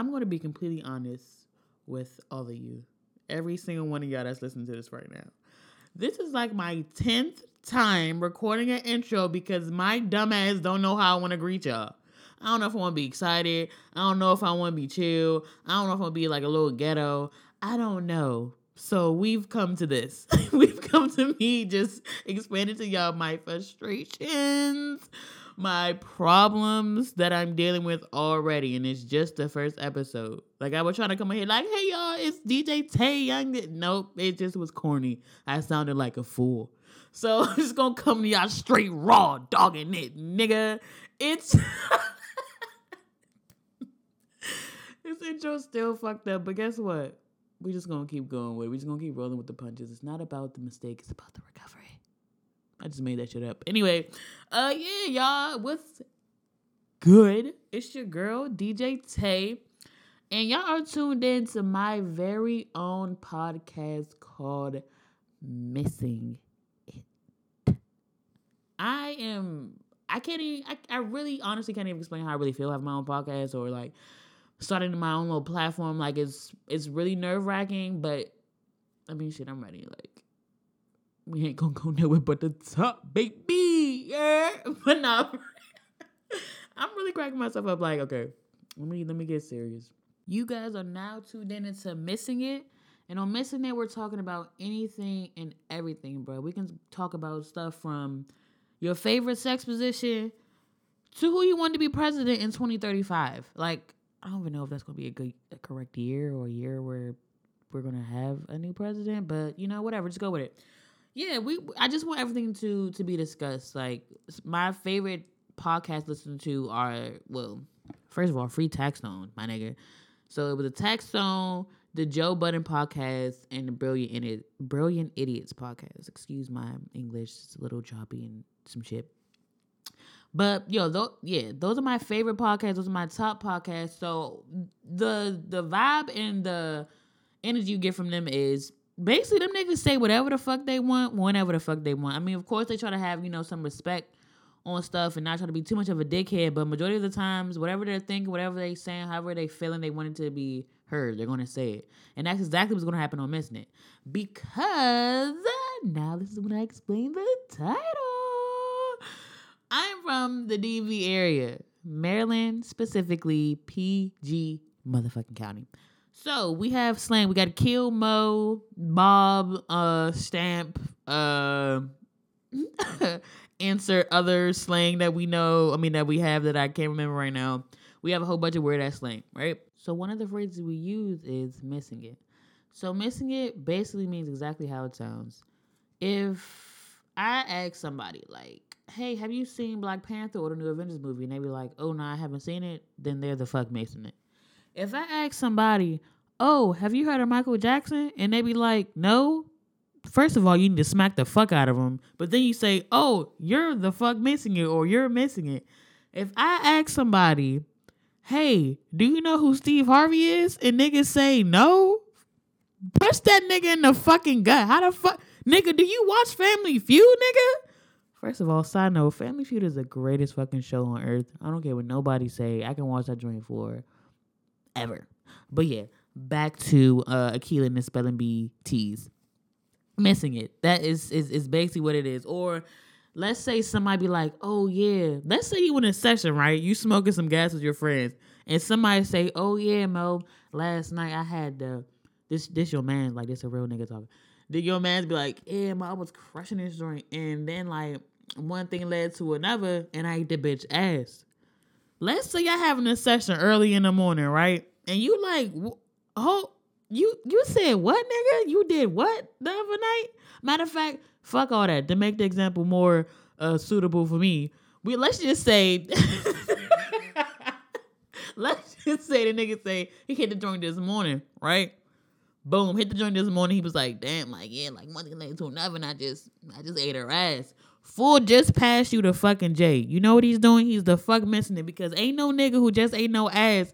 I'm going to be completely honest with all of you. Every single one of y'all that's listening to this right now. This is like my 10th time recording an intro because my dumbass don't know how I want to greet y'all. I don't know if I want to be excited. I don't know if I want to be chill. I don't know if I want to be like a little ghetto. I don't know. So we've come to this. we've come to me just explaining to y'all my frustrations, my problems that I'm dealing with already, and it's just the first episode. Like I was trying to come in here like, hey y'all, it's DJ Tay Young. Nope, it just was corny. I sounded like a fool. So I'm just gonna come to y'all straight raw, dogging it, nigga. It's this intro still fucked up, but guess what? We're just gonna keep going with it. We just gonna keep rolling with the punches. It's not about the mistake, it's about the recovery. I just made that shit up. Anyway, uh yeah, y'all, what's good? It's your girl, DJ Tay. And y'all are tuned in to my very own podcast called Missing It. I am I can't even I, I really honestly can't even explain how I really feel having my own podcast or like starting my own little platform. Like it's it's really nerve wracking, but I mean shit, I'm ready. Like we ain't gonna go nowhere but the top, baby. Yeah. But no. I'm really cracking myself up like, okay, let me let me get serious. You guys are now tuned in into Missing It. And on Missing It, we're talking about anything and everything, bro. We can talk about stuff from your favorite sex position to who you want to be president in 2035. Like, I don't even know if that's going to be a good, a correct year or a year where we're going to have a new president, but you know, whatever, just go with it. Yeah, we. I just want everything to to be discussed. Like my favorite podcast listen to are well, first of all, Free Taxstone, my nigga. So it was a Tax Stone, the Joe Budden podcast, and the Brilliant Brilliant Idiots podcast. Excuse my English, it's a little choppy and some shit. But yo, th- yeah, those are my favorite podcasts. Those are my top podcasts. So the the vibe and the energy you get from them is basically them niggas say whatever the fuck they want, whenever the fuck they want. I mean, of course they try to have you know some respect on stuff and not try to be too much of a dickhead. But majority of the times, whatever they're thinking, whatever they saying, however they feeling, they want it to be heard. They're gonna say it, and that's exactly what's gonna happen on Missing It. Because now this is when I explain the title. I'm from the DMV area, Maryland, specifically PG motherfucking county. So we have slang. We got Kill Mo, Bob, uh, Stamp, uh, insert other slang that we know. I mean that we have that I can't remember right now. We have a whole bunch of weird ass slang, right? So one of the phrases we use is missing it. So missing it basically means exactly how it sounds. If I ask somebody like, "Hey, have you seen Black Panther or the new Avengers movie?" and they be like, "Oh no, I haven't seen it," then they're the fuck missing it. If I ask somebody, "Oh, have you heard of Michael Jackson?" and they be like, "No," first of all, you need to smack the fuck out of them. But then you say, "Oh, you're the fuck missing it," or "You're missing it." If I ask somebody, "Hey, do you know who Steve Harvey is?" and niggas say no, push that nigga in the fucking gut. How the fuck, nigga? Do you watch Family Feud, nigga? First of all, side note, Family Feud is the greatest fucking show on earth. I don't care what nobody say. I can watch that joint for ever. But yeah, back to uh Akeelah and the spelling bee tease. Missing it. That is is is basically what it is. Or let's say somebody be like, oh yeah, let's say you went in a session, right? You smoking some gas with your friends, and somebody say, oh yeah, Mo, last night I had the this this your man, like this a real nigga talking. Then your man's be like, yeah, Mo, I was crushing this joint, and then like one thing led to another, and I ate the bitch ass. Let's say y'all having a session early in the morning, right? And you like, oh, you you said what, nigga? You did what the other night? Matter of fact, fuck all that. To make the example more uh, suitable for me, we let's just say, let's just say the nigga say he hit the joint this morning, right? Boom, hit the joint this morning. He was like, damn, like yeah, like one thing led to another, and I just I just ate her ass. Fool just passed you the fucking J. You know what he's doing? He's the fuck missing it because ain't no nigga who just ain't no ass.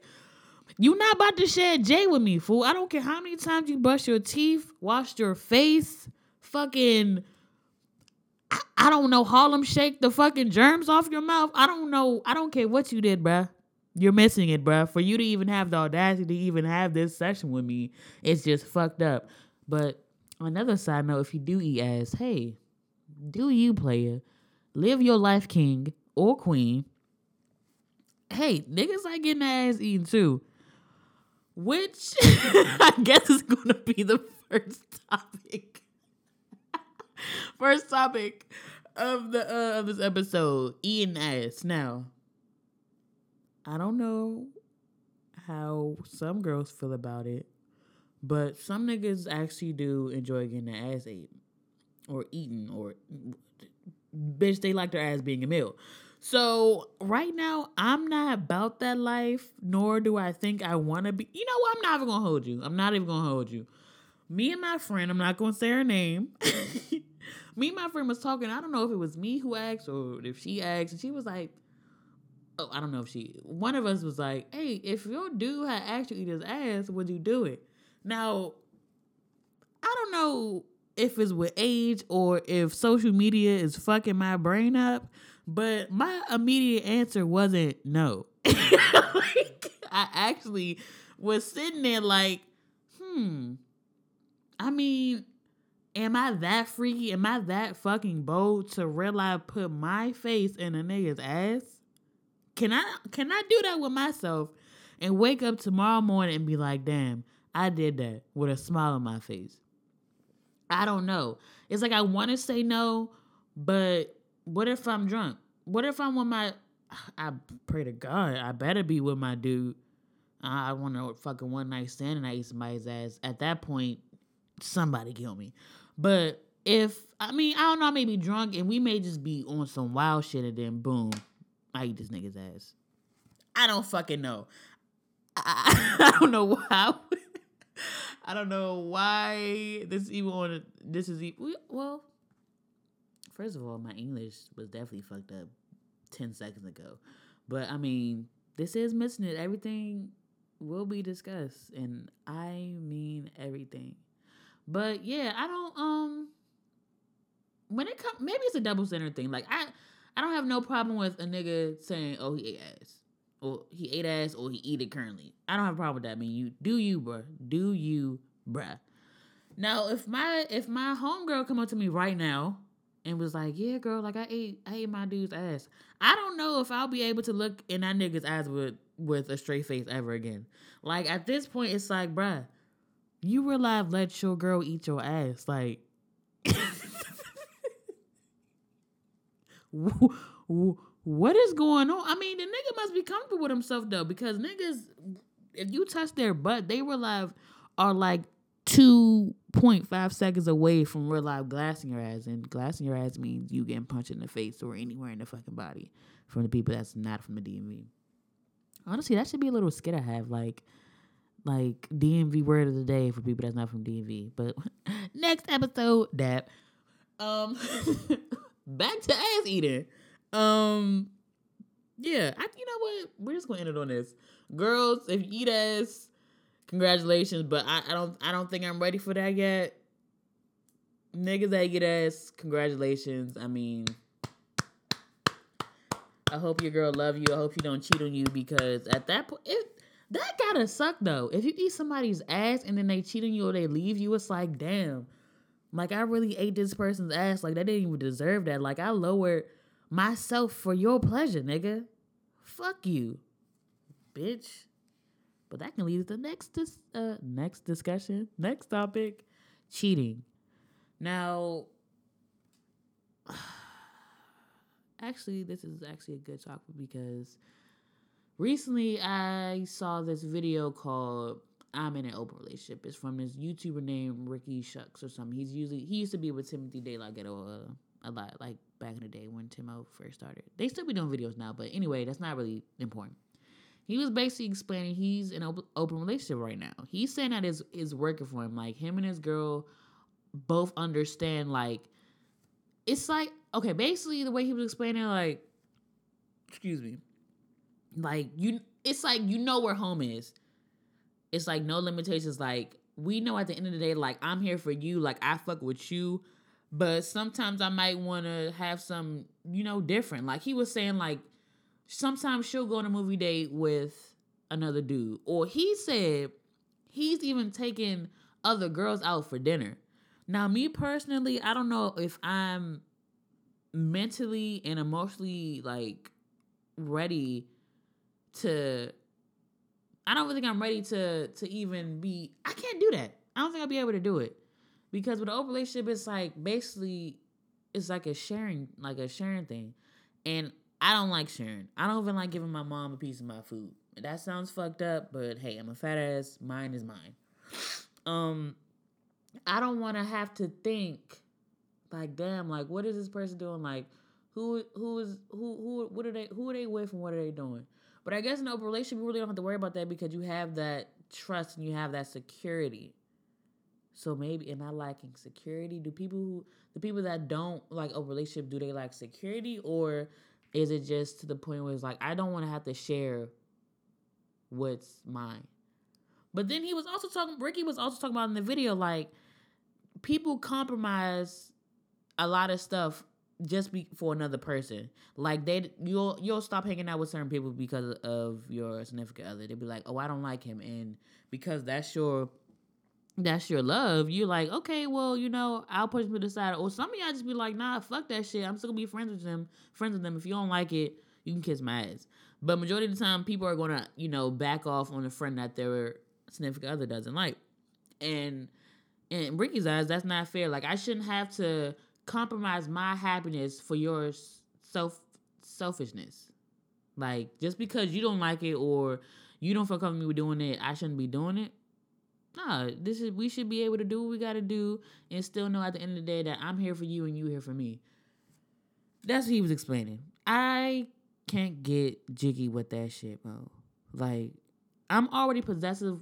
You not about to share J with me, fool. I don't care how many times you brush your teeth, washed your face, fucking I, I don't know, Harlem shake the fucking germs off your mouth. I don't know. I don't care what you did, bruh. You're missing it, bruh. For you to even have the audacity to even have this session with me, it's just fucked up. But another side note, if you do eat ass, hey, do you, player? Live your life, king or queen. Hey, niggas like getting ass eaten too. Which I guess is gonna be the first topic. first topic of the uh, of this episode, eating ass. Now, I don't know how some girls feel about it, but some niggas actually do enjoy getting their ass ate or eaten or bitch they like their ass being a meal. So right now I'm not about that life, nor do I think I want to be. You know what? I'm not even gonna hold you. I'm not even gonna hold you. Me and my friend, I'm not gonna say her name. me and my friend was talking. I don't know if it was me who asked or if she asked, and she was like, "Oh, I don't know if she." One of us was like, "Hey, if your dude had asked you eat his ass, would you do it?" Now, I don't know if it's with age or if social media is fucking my brain up, but my immediate answer wasn't no. like, I actually was sitting there like, hmm. I mean, am I that freaky? Am I that fucking bold to realize put my face in a nigga's ass? Can I can I do that with myself and wake up tomorrow morning and be like, damn, I did that with a smile on my face? I don't know. It's like I want to say no, but what if I'm drunk? What if I'm with my I pray to God, I better be with my dude. I want to fucking one night stand and I eat somebody's ass. At that point, somebody kill me. But if I mean I don't know, I may be drunk and we may just be on some wild shit and then boom, I eat this nigga's ass. I don't fucking know. I, I don't know why. I don't know why this even on. This is even, well. First of all, my English was definitely fucked up ten seconds ago, but I mean, this is missing it. Everything will be discussed, and I mean everything. But yeah, I don't um when it comes maybe it's a double standard thing. Like I I don't have no problem with a nigga saying, "Oh, he ate ass," or he ate ass, or he eat it currently. I don't have a problem with that. I mean, you do you, bruh. Do you, bruh. Now, if my if my homegirl come up to me right now and was like, "Yeah, girl, like I ate I ate my dude's ass," I don't know if I'll be able to look in that nigga's eyes with with a straight face ever again. Like at this point, it's like, bruh, you realize let your girl eat your ass, like. what is going on? I mean, the nigga must be comfortable with himself though, because niggas, if you touch their butt, they real life are like two point five seconds away from real life glassing your ass, and glassing your ass means you getting punched in the face or anywhere in the fucking body from the people that's not from the DMV. Honestly, that should be a little skit I have, like like DMV word of the day for people that's not from DMV. But next episode, that um back to ass eating. Um, yeah, I, you know what? We're just gonna end it on this. Girls, if you eat ass, congratulations. But I, I don't, I don't think I'm ready for that yet. Niggas that get ass, congratulations. I mean, I hope your girl love you. I hope she don't cheat on you because at that point, it that gotta suck though. If you eat somebody's ass and then they cheat on you or they leave you, it's like, damn. Like I really ate this person's ass. Like they didn't even deserve that. Like I lowered myself for your pleasure, nigga. Fuck you, bitch. But that can lead to the next dis- uh, next discussion, next topic, cheating. Now, actually, this is actually a good topic because recently I saw this video called I'm in an open relationship. It's from this YouTuber named Ricky Shucks or something. He's usually he used to be with Timothy De La Ghetto uh, a lot, like back in the day when Timo first started. They still be doing videos now, but anyway, that's not really important. He was basically explaining he's in an open relationship right now. He's saying that is is working for him. Like him and his girl both understand. Like it's like okay, basically the way he was explaining, like excuse me, like you, it's like you know where home is it's like no limitations. Like we know at the end of the day, like I'm here for you. Like I fuck with you, but sometimes I might want to have some, you know, different. Like he was saying, like sometimes she'll go on a movie date with another dude. Or he said he's even taken other girls out for dinner. Now, me personally, I don't know if I'm mentally and emotionally like ready to I don't think I'm ready to to even be I can't do that. I don't think I'll be able to do it. Because with an open relationship, it's like basically it's like a sharing, like a sharing thing. And I don't like sharing. I don't even like giving my mom a piece of my food. That sounds fucked up, but hey, I'm a fat ass. Mine is mine. Um, I don't want to have to think like, damn, like what is this person doing? Like, who who is who who what are they who are they with and what are they doing? But I guess in an open relationship, you really don't have to worry about that because you have that trust and you have that security. So maybe am I lacking security? Do people who the people that don't like a relationship do they lack security or is it just to the point where it's like I don't want to have to share what's mine? But then he was also talking Ricky was also talking about in the video like people compromise a lot of stuff just be for another person. Like they you'll you'll stop hanging out with certain people because of your significant other. They'll be like, "Oh, I don't like him." And because that's your that's your love, you're like, okay, well, you know, I'll push him to the side. Or some of y'all just be like, nah, fuck that shit. I'm still gonna be friends with them, friends with them. If you don't like it, you can kiss my ass. But majority of the time, people are gonna, you know, back off on a friend that their significant other doesn't like. And in Ricky's eyes, that's not fair. Like I shouldn't have to compromise my happiness for your self selfishness. Like just because you don't like it or you don't feel comfortable with doing it, I shouldn't be doing it nah, this is we should be able to do what we gotta do and still know at the end of the day that I'm here for you and you here for me. That's what he was explaining. I can't get jiggy with that shit, bro. Like, I'm already possessive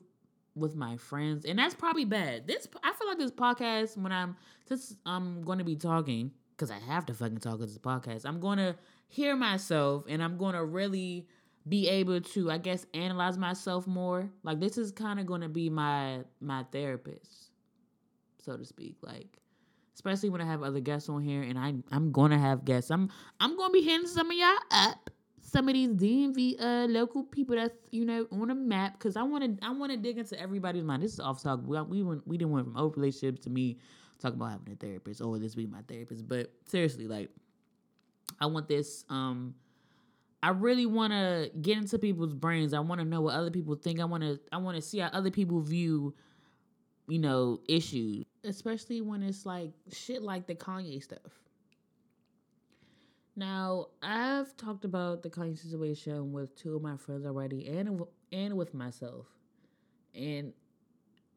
with my friends, and that's probably bad. This I feel like this podcast when I'm just I'm going to be talking because I have to fucking talk on this podcast. I'm going to hear myself, and I'm going to really be able to i guess analyze myself more. Like this is kind of going to be my my therapist so to speak. Like especially when i have other guests on here and i i'm going to have guests. I'm i'm going to be hitting some of y'all up. Some of these dmv uh local people that's you know on a map because i want to i want to dig into everybody's mind. This is off talk we, we went we didn't went from open relationships to me talking about having a therapist or this being my therapist. But seriously like i want this um I really want to get into people's brains. I want to know what other people think. I want to I want to see how other people view you know, issues, especially when it's like shit like the Kanye stuff. Now, I've talked about the Kanye situation with two of my friends already and and with myself. And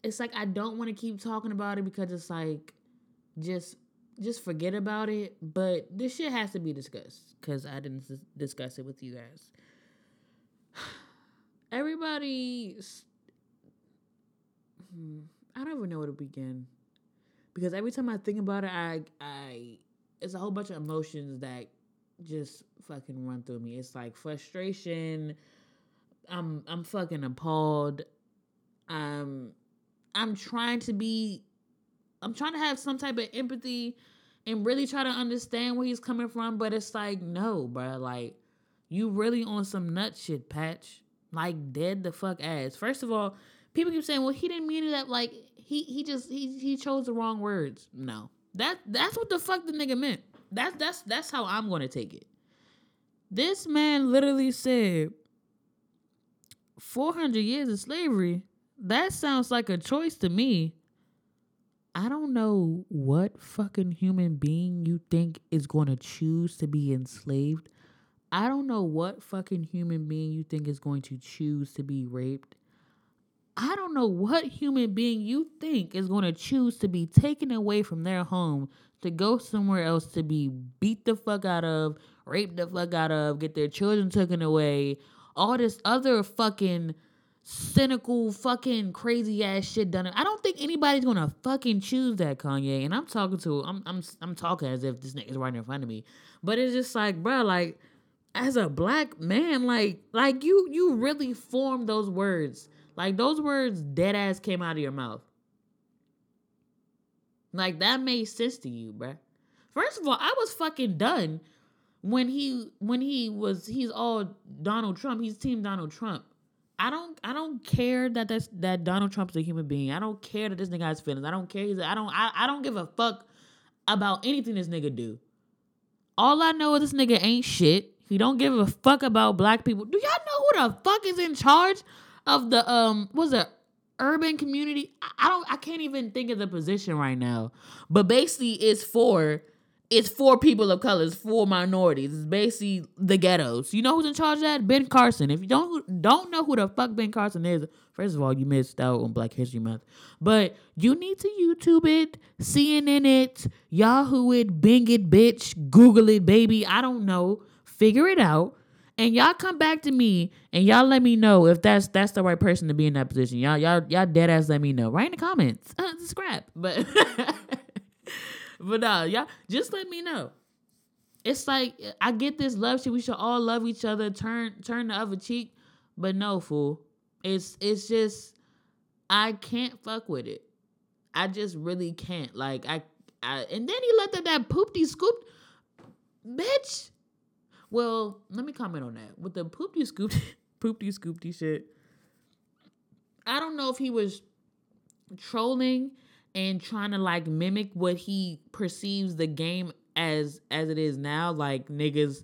it's like I don't want to keep talking about it because it's like just just forget about it. But this shit has to be discussed because I didn't discuss it with you guys. Everybody, hmm, I don't even know where to begin because every time I think about it, I I it's a whole bunch of emotions that just fucking run through me. It's like frustration. I'm I'm fucking appalled. I'm I'm trying to be I'm trying to have some type of empathy and really try to understand where he's coming from, but it's like, no, bro. Like, you really on some nut shit, Patch. Like, dead the fuck ass. First of all, people keep saying, well, he didn't mean it that, like, he he just he he chose the wrong words. No. That that's what the fuck the nigga meant. That's that's that's how I'm gonna take it. This man literally said 400 years of slavery. That sounds like a choice to me. I don't know what fucking human being you think is going to choose to be enslaved. I don't know what fucking human being you think is going to choose to be raped. I don't know what human being you think is going to choose to be taken away from their home to go somewhere else to be beat the fuck out of, raped the fuck out of, get their children taken away, all this other fucking cynical, fucking crazy ass shit done. I don't think anybody's gonna fucking choose that Kanye. And I'm talking to, I'm, I'm, I'm talking as if this nigga's right in front of me. But it's just like, bro, like, as a black man, like, like you, you really formed those words. Like those words, dead ass came out of your mouth. Like that made sense to you, bro. First of all, I was fucking done when he when he was he's all Donald Trump. He's team Donald Trump. I don't I don't care that that's that Donald Trump's a human being. I don't care that this nigga has feelings. I don't care. He's, I don't I, I don't give a fuck about anything this nigga do. All I know is this nigga ain't shit. He don't give a fuck about black people. Do y'all know who the fuck is in charge of the um was it urban community? I, I don't I can't even think of the position right now. But basically it's for it's for people of color, it's for minorities. It's basically the ghettos. You know who's in charge of that? Ben Carson. If you don't don't know who the fuck Ben Carson is, first of all, you missed out on Black History Month. But you need to YouTube it, CNN it, Yahoo it, Bing it, bitch, Google it, baby. I don't know. Figure it out. And y'all come back to me and y'all let me know if that's that's the right person to be in that position. Y'all y'all y'all dead ass let me know. Right in the comments. Uh, scrap. But But uh, nah, y'all just let me know. It's like I get this love shit. We should all love each other. Turn turn the other cheek. But no, fool. It's it's just I can't fuck with it. I just really can't. Like I, I and then he let that that poopty scoop, bitch. Well, let me comment on that with the poopty scoop, poopty scoopty shit. I don't know if he was trolling and trying to like mimic what he perceives the game as as it is now, like niggas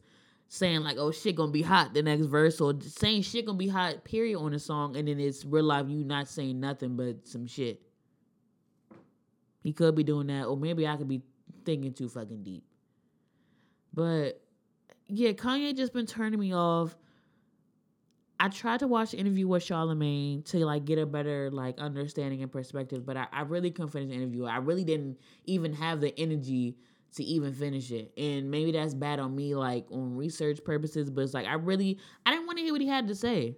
saying like, "Oh shit, gonna be hot." The next verse, or saying shit gonna be hot. Period on the song, and then it's real life. You not saying nothing but some shit. He could be doing that, or maybe I could be thinking too fucking deep. But yeah, Kanye just been turning me off. I tried to watch the interview with Charlemagne to like get a better like understanding and perspective, but I, I really couldn't finish the interview. I really didn't even have the energy to even finish it. And maybe that's bad on me, like on research purposes, but it's like I really I didn't want to hear what he had to say.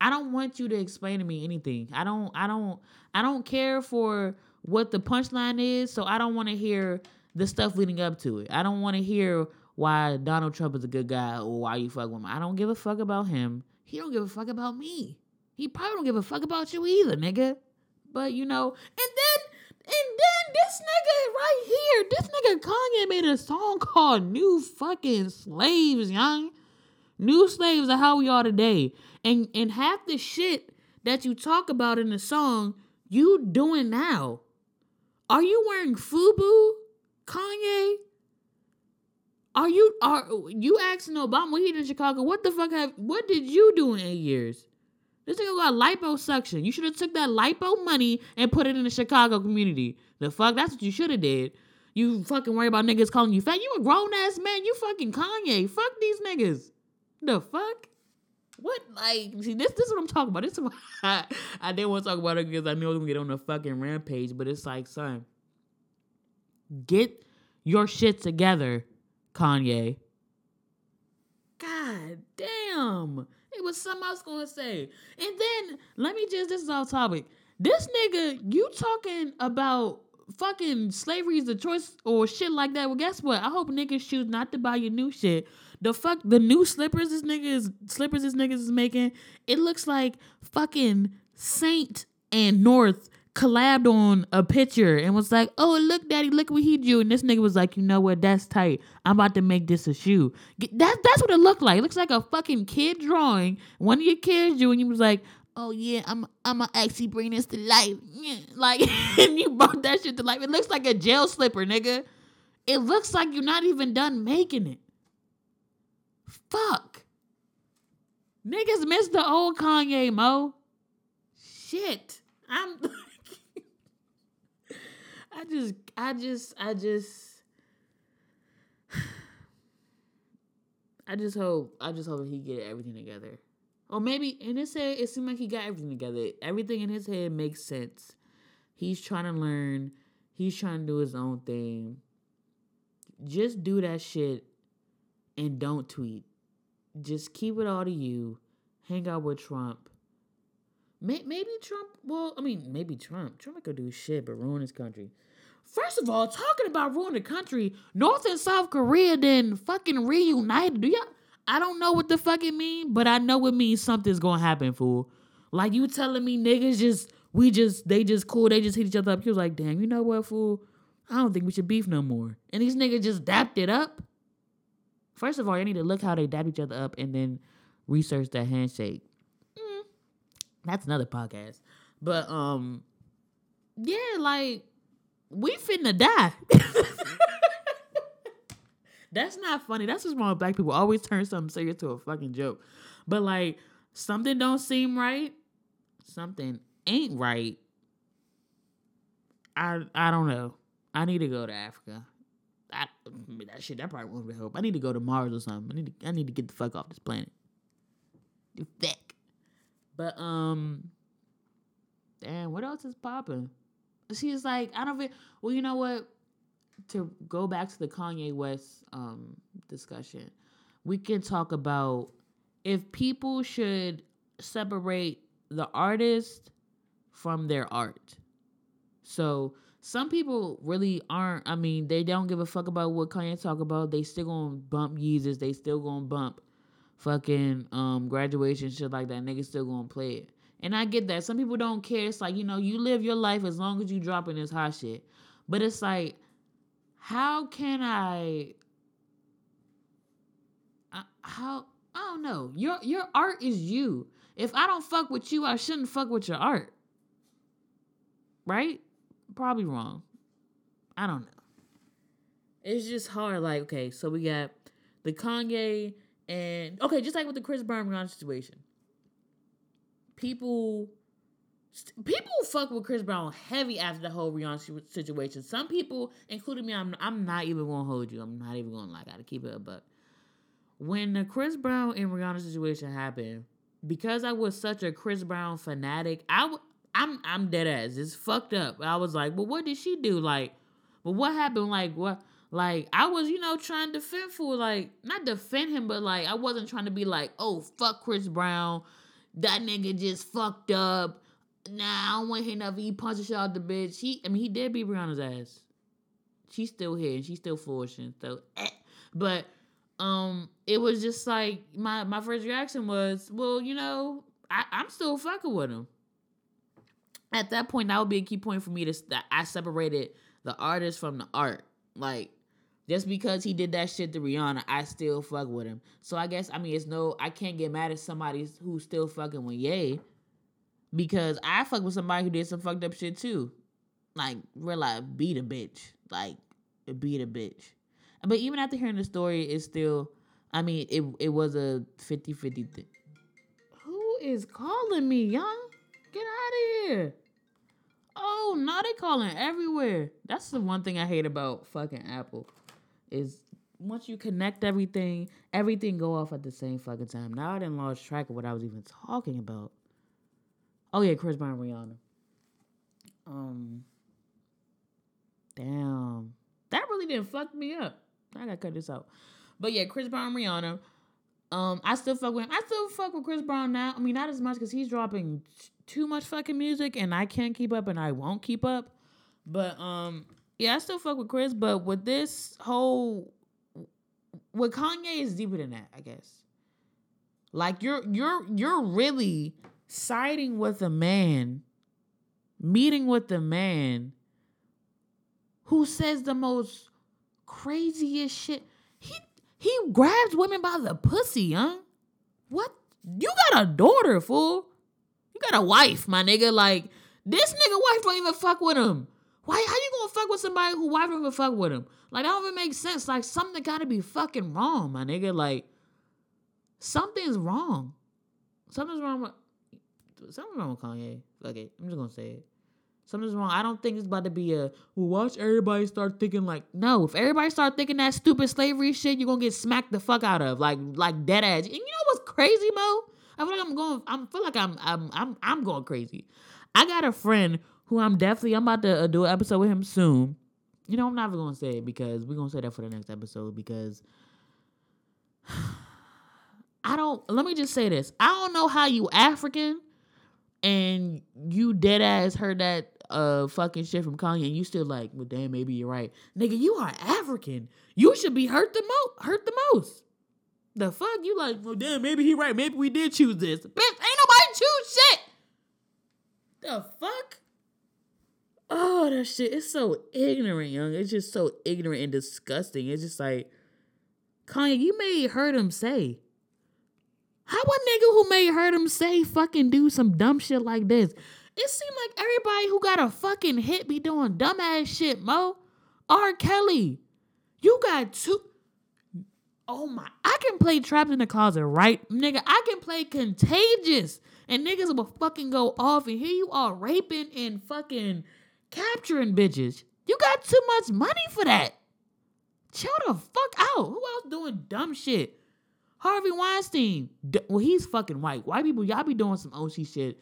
I don't want you to explain to me anything. I don't I don't I don't care for what the punchline is, so I don't want to hear the stuff leading up to it. I don't want to hear why Donald Trump is a good guy or why you fuck with him. I don't give a fuck about him. He don't give a fuck about me. He probably don't give a fuck about you either, nigga. But you know, and then and then this nigga right here, this nigga Kanye made a song called New Fucking Slaves, young. New slaves are how we are today. And and half the shit that you talk about in the song, you doing now. Are you wearing FUBU, Kanye? Are you are you asking Obama when he in Chicago? What the fuck have what did you do in eight years? This nigga got liposuction. You should have took that lipo money and put it in the Chicago community. The fuck, that's what you should have did. You fucking worry about niggas calling you fat. You a grown ass man. You fucking Kanye. Fuck these niggas. The fuck? What like see this this is what I'm talking about. This is I, I didn't want to talk about it because I knew I was gonna get on a fucking rampage, but it's like, son, get your shit together Kanye. God damn. It was something I was gonna say. And then let me just this is off topic. This nigga, you talking about fucking slavery is a choice or shit like that. Well, guess what? I hope niggas choose not to buy your new shit. The fuck the new slippers this nigga is slippers this niggas is making, it looks like fucking Saint and North collabed on a picture and was like, "Oh, look, daddy, look what he drew." And this nigga was like, "You know what? That's tight. I'm about to make this a shoe." That that's what it looked like. It looks like a fucking kid drawing. One of your kids drew, and you was like, "Oh yeah, I'm I'm gonna actually bring this to life." Yeah. Like, and you brought that shit to life. It looks like a jail slipper, nigga. It looks like you're not even done making it. Fuck. Niggas miss the old Kanye Mo. Shit. I'm I just, I just, I just, I just hope, I just hope he get everything together. Or maybe in his head, it seemed like he got everything together. Everything in his head makes sense. He's trying to learn. He's trying to do his own thing. Just do that shit and don't tweet. Just keep it all to you. Hang out with Trump. Maybe Trump. Well, I mean, maybe Trump. Trump could do shit, but ruin his country. First of all, talking about ruining the country, North and South Korea then fucking reunited. Do y'all? I don't know what the fuck it mean, but I know it means something's gonna happen, fool. Like you telling me niggas just we just they just cool, they just hit each other up. He was like, damn, you know what, fool? I don't think we should beef no more. And these niggas just dapped it up. First of all, you need to look how they dap each other up and then research that handshake. Mm, that's another podcast. But um, yeah, like we finna die. That's not funny. That's what's wrong with black people. Always turn something serious to a fucking joke. But like something don't seem right, something ain't right. I I don't know. I need to go to Africa. I, that shit that probably won't be help. I need to go to Mars or something. I need to I need to get the fuck off this planet. The fuck. But um, damn, what else is popping? She's like, I don't feel. Well, you know what? To go back to the Kanye West um discussion, we can talk about if people should separate the artist from their art. So some people really aren't. I mean, they don't give a fuck about what Kanye talk about. They still gonna bump Yeezus. They still gonna bump fucking um graduation shit like that. Niggas still gonna play it. And I get that. Some people don't care. It's like, you know, you live your life as long as you dropping this hot shit. But it's like, how can I, I how I don't know. Your your art is you. If I don't fuck with you, I shouldn't fuck with your art. Right? Probably wrong. I don't know. It's just hard. Like, okay, so we got the Kanye and okay, just like with the Chris Brown situation people people fuck with Chris Brown heavy after the whole Rihanna situation. Some people, including me, I'm I'm not even gonna hold you. I'm not even gonna lie. I gotta keep it up. But when the Chris Brown and Rihanna situation happened, because I was such a Chris Brown fanatic, I w- I'm I'm dead ass. It's fucked up. I was like, well, what did she do? Like, but what happened? Like what? Like I was, you know, trying to defend for like not defend him, but like I wasn't trying to be like, oh fuck Chris Brown that nigga just fucked up. Nah, I don't want to nothing. He punched shit out the bitch. He, I mean, he did beat Rihanna's ass. She's still here and she's still flourishing. So, eh. but um, it was just like my my first reaction was, well, you know, I, I'm still fucking with him. At that point, that would be a key point for me to that I separated the artist from the art. Like just because he did that shit to Rihanna, I still fuck with him. So I guess I mean it's no I can't get mad at somebody who's still fucking with Ye. Because I fuck with somebody who did some fucked up shit too. Like real life, beat a bitch. Like beat a bitch. But even after hearing the story, it's still I mean, it it was a 50-50 thing. Who is calling me, young? Get out of here. Oh, now they calling everywhere. That's the one thing I hate about fucking Apple is once you connect everything, everything go off at the same fucking time. Now I didn't lost track of what I was even talking about. Oh yeah, Chris Brown, Rihanna. Um, damn, that really didn't fuck me up. I gotta cut this out. But yeah, Chris Brown, Rihanna. Um, I still fuck with him. I still fuck with Chris Brown now. I mean, not as much because he's dropping too much fucking music, and I can't keep up, and I won't keep up. But um, yeah, I still fuck with Chris, but with this whole with Kanye is deeper than that, I guess. Like you're you're you're really siding with a man, meeting with a man who says the most craziest shit. He he grabs women by the pussy, huh? What? You got a daughter, fool. You got a wife, my nigga. Like this nigga wife don't even fuck with him. Why? How you gonna fuck with somebody who wife don't fuck with him? Like that don't even make sense. Like something gotta be fucking wrong, my nigga. Like something's wrong. Something's wrong with something's wrong with Kanye. Fuck it. I'm just gonna say it. Something's wrong. I don't think it's about to be a well, watch everybody start thinking like no. If everybody start thinking that stupid slavery shit, you're gonna get smacked the fuck out of. Like like dead ass. And you know what's crazy, Mo? I feel like I'm going I feel like I'm I'm I'm I'm going crazy. I got a friend who I'm definitely I'm about to uh, do an episode with him soon. You know, I'm not even gonna say it because we're gonna say that for the next episode because I don't. Let me just say this: I don't know how you African and you dead ass heard that uh fucking shit from Kanye and you still like, well, damn, maybe you're right, nigga. You are African. You should be hurt the most. Hurt the most. The fuck you like? Well, damn, maybe he right. Maybe we did choose this. Bitch, ain't nobody choose shit. The fuck? Oh, that shit. It's so ignorant, young. It's just so ignorant and disgusting. It's just like Kanye, you made him say. How a nigga who made him say fucking do some dumb shit like this? It seemed like everybody who got a fucking hit be doing dumbass shit, Mo. R. Kelly, you got two. Oh my, I can play Trapped in the Closet, right? Nigga, I can play Contagious. And niggas will fucking go off. And here you are raping and fucking capturing bitches. You got too much money for that. Chill the fuck out. Who else doing dumb shit? Harvey Weinstein. D- well, he's fucking white. White people, y'all be doing some OC shit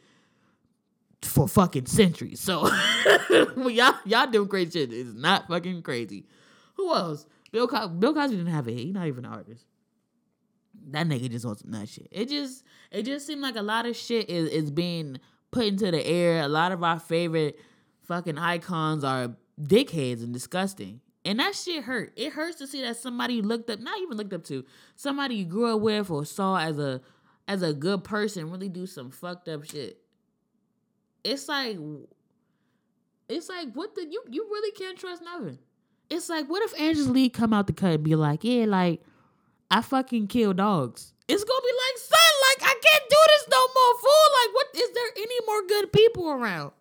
for fucking centuries. So y'all y'all doing crazy shit. It's not fucking crazy. Who else? Bill Co- Bill Cosby didn't have a hit. He's not even an artist. That nigga just wants some nut shit. It just it just seemed like a lot of shit is, is being put into the air. A lot of our favorite fucking icons are dickheads and disgusting. And that shit hurt. It hurts to see that somebody you looked up, not even looked up to, somebody you grew up with or saw as a as a good person really do some fucked up shit. It's like it's like what the you you really can't trust nothing. It's like what if Angela Lee come out the cut and be like, yeah, like I fucking kill dogs. It's gonna be like, son, like I can't do this no more, fool. Like, what is there any more good people around?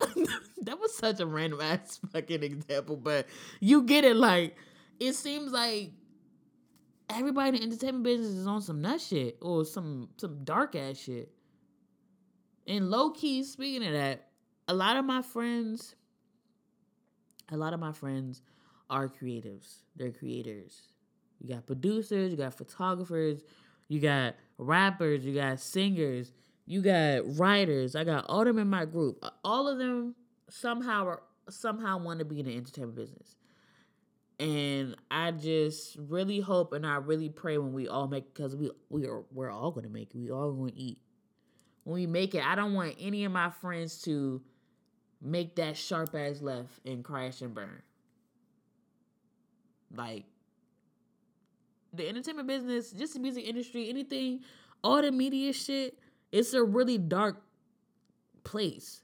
that was such a random ass fucking example, but you get it. Like, it seems like everybody in the entertainment business is on some nut shit or some some dark ass shit. And low key, speaking of that, a lot of my friends, a lot of my friends are creatives. They're creators. You got producers, you got photographers, you got rappers, you got singers, you got writers. I got all them in my group. All of them somehow are, somehow want to be in the entertainment business. And I just really hope and I really pray when we all make because we we are we're all gonna make it. We all gonna eat. When we make it, I don't want any of my friends to make that sharp ass left and crash and burn. Like the entertainment business, just the music industry, anything, all the media shit, it's a really dark place.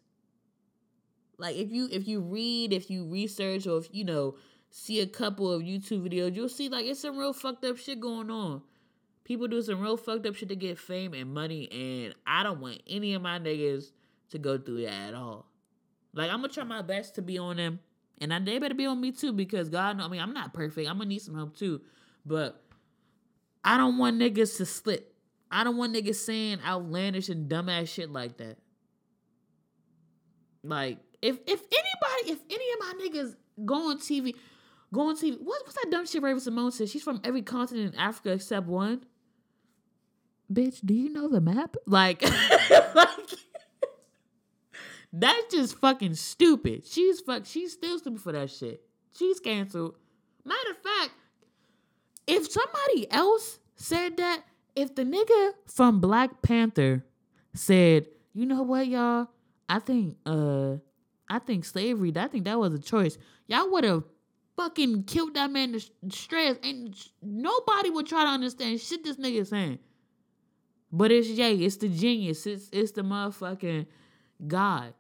Like if you if you read, if you research, or if you know see a couple of YouTube videos, you'll see like it's some real fucked up shit going on. People do some real fucked up shit to get fame and money, and I don't want any of my niggas to go through that at all. Like I'm gonna try my best to be on them, and I, they better be on me too because God, know, I mean I'm not perfect. I'm gonna need some help too, but I don't want niggas to slip. I don't want niggas saying outlandish and dumbass shit like that. Like, if if anybody, if any of my niggas go on TV, go on TV, what, what's that dumb shit Raven-Symoné said? She's from every continent in Africa except one. Bitch, do you know the map? Like, like that's just fucking stupid. She's fuck. She's still stupid for that shit. She's canceled. Matter of fact, if somebody else said that, if the nigga from Black Panther said, you know what, y'all, I think uh I think slavery, I think that was a choice. Y'all would have fucking killed that man to stress and nobody would try to understand shit this nigga saying. But it's Jay, it's the genius, it's it's the motherfucking God.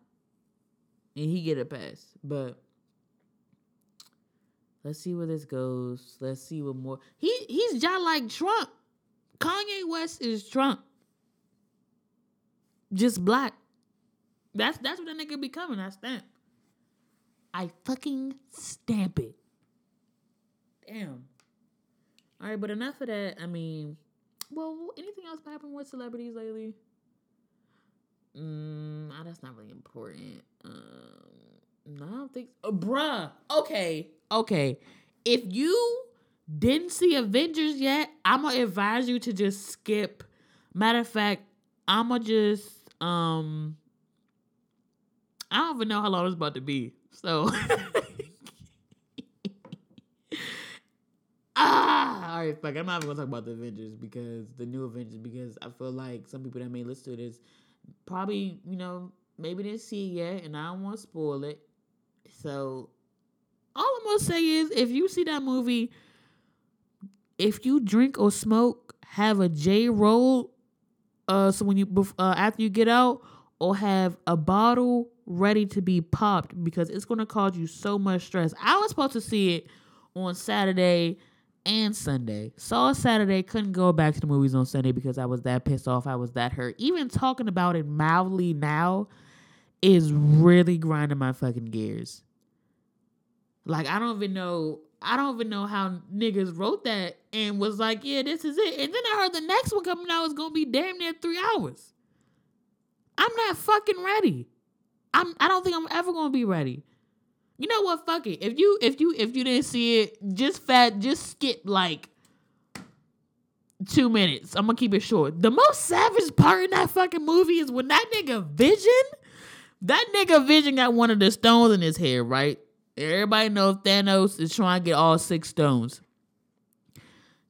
And he get a pass. But Let's see where this goes. Let's see what more. He he's just like Trump. Kanye West is Trump. Just black. That's that's what that nigga becoming. I stamp. I fucking stamp it. Damn. All right, but enough of that. I mean, well, anything else happened with celebrities lately? Mm, that's not really important. Um, no, I don't think. So. Uh, bruh. Okay okay, if you didn't see Avengers yet, I'm gonna advise you to just skip. Matter of fact, I'm gonna just um. I don't even know how long it's about to be, so. ah, all right, fuck. I'm not even gonna talk about the Avengers because the new Avengers because I feel like some people that may listen to this probably you know maybe didn't see it yet, and I don't want to spoil it. So all I'm gonna say is if you see that movie, if you drink or smoke, have a J roll. Uh, so when you uh, after you get out, or have a bottle ready to be popped because it's gonna cause you so much stress. I was supposed to see it on Saturday and Sunday. Saw Saturday, couldn't go back to the movies on Sunday because I was that pissed off. I was that hurt. Even talking about it mildly now is really grinding my fucking gears. Like I don't even know I don't even know how niggas wrote that and was like, yeah, this is it. And then I heard the next one coming out was gonna be damn near three hours. I'm not fucking ready. I'm I don't think I'm ever gonna be ready. You know what? Fuck it. If you if you if you didn't see it, just fat, just skip like two minutes. I'm gonna keep it short. The most savage part in that fucking movie is when that nigga Vision, that nigga Vision got one of the stones in his hair, right? Everybody knows Thanos is trying to get all six stones.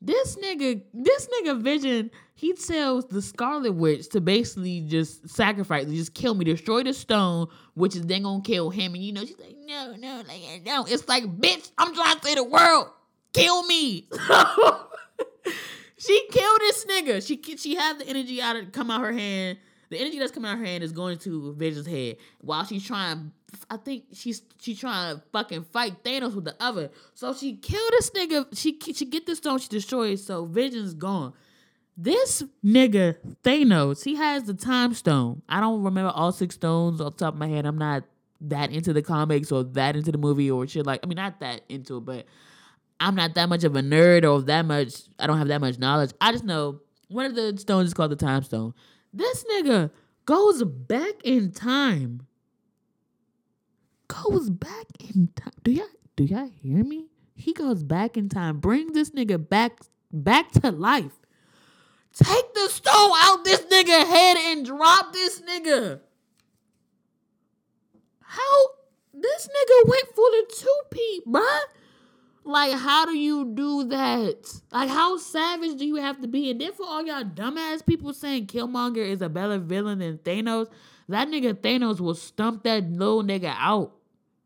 This nigga, this nigga Vision, he tells the Scarlet Witch to basically just sacrifice, just kill me, destroy the stone, which is then gonna kill him. And you know, she's like, no, no, like no. It's like, bitch, I'm trying to save the world. Kill me. she killed this nigga. She she had the energy out of come out her hand. The energy that's coming out her hand is going to Vision's head while she's trying I think she's she trying to fucking fight Thanos with the other. So she killed this nigga. She she get this stone. She destroys. So Vision's gone. This nigga Thanos, he has the time stone. I don't remember all six stones off top of my head. I'm not that into the comics or that into the movie or shit like. I mean, not that into it, but I'm not that much of a nerd or that much. I don't have that much knowledge. I just know one of the stones is called the time stone. This nigga goes back in time goes back in time. Do y'all do y'all hear me? He goes back in time. Bring this nigga back back to life. Take the stone out this nigga head and drop this nigga. How this nigga went for the two P, bruh? Like, how do you do that? Like, how savage do you have to be? And then for all y'all dumbass people saying Killmonger is a better villain than Thanos, that nigga Thanos will stump that little nigga out.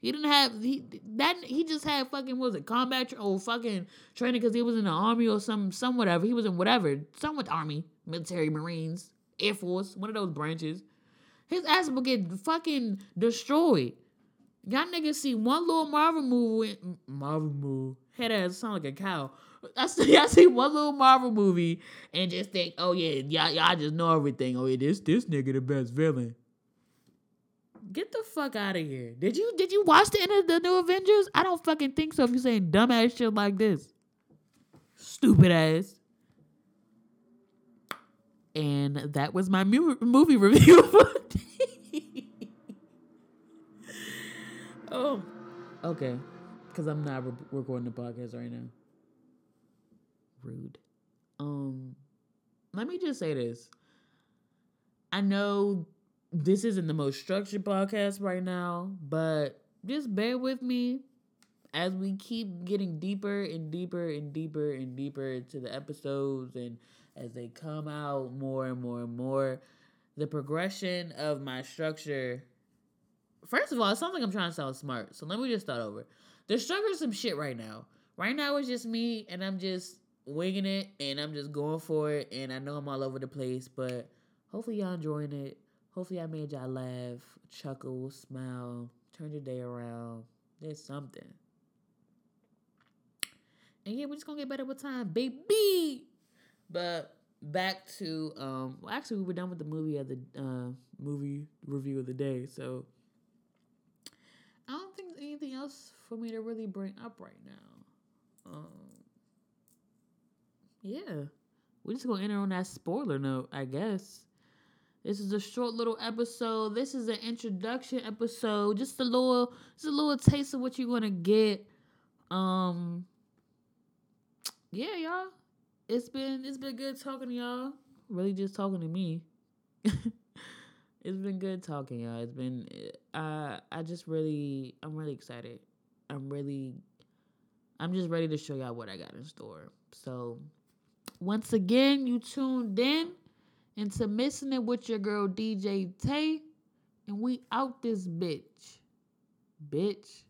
He didn't have he that he just had fucking was it combat or oh, fucking training because he was in the army or some some whatever he was in whatever some with army military marines air force one of those branches. His ass will get fucking destroyed. Y'all niggas see one little Marvel movie Marvel movie head ass sound like a cow. I see I see one little Marvel movie and just think oh yeah y'all y'all just know everything oh yeah this this nigga the best villain. Get the fuck out of here. Did you did you watch the end of the new Avengers? I don't fucking think so if you're saying dumbass shit like this. Stupid ass. And that was my mu- movie review. Oh, okay. Because I'm not re- recording the podcast right now. Rude. Um, let me just say this. I know this isn't the most structured podcast right now, but just bear with me as we keep getting deeper and deeper and deeper and deeper into the episodes and as they come out more and more and more. The progression of my structure. First of all, it sounds like I'm trying to sound smart. So let me just start over. The structure is some shit right now. Right now it's just me and I'm just winging it and I'm just going for it and I know I'm all over the place, but hopefully y'all enjoying it. Hopefully, I made y'all laugh, chuckle, smile, turn your day around. There's something. And yeah, we're just gonna get better with time, baby. But back to um well actually we were done with the movie of the uh movie review of the day, so I don't think there's anything else for me to really bring up right now. Um yeah. We're just gonna enter on that spoiler note, I guess. This is a short little episode. This is an introduction episode. Just a little, just a little taste of what you're gonna get. Um, yeah, y'all. It's been it's been good talking to y'all. Really, just talking to me. it's been good talking, y'all. It's been uh, I just really I'm really excited. I'm really I'm just ready to show y'all what I got in store. So once again, you tuned in into missing it with your girl DJ Tay, and we out this bitch. Bitch.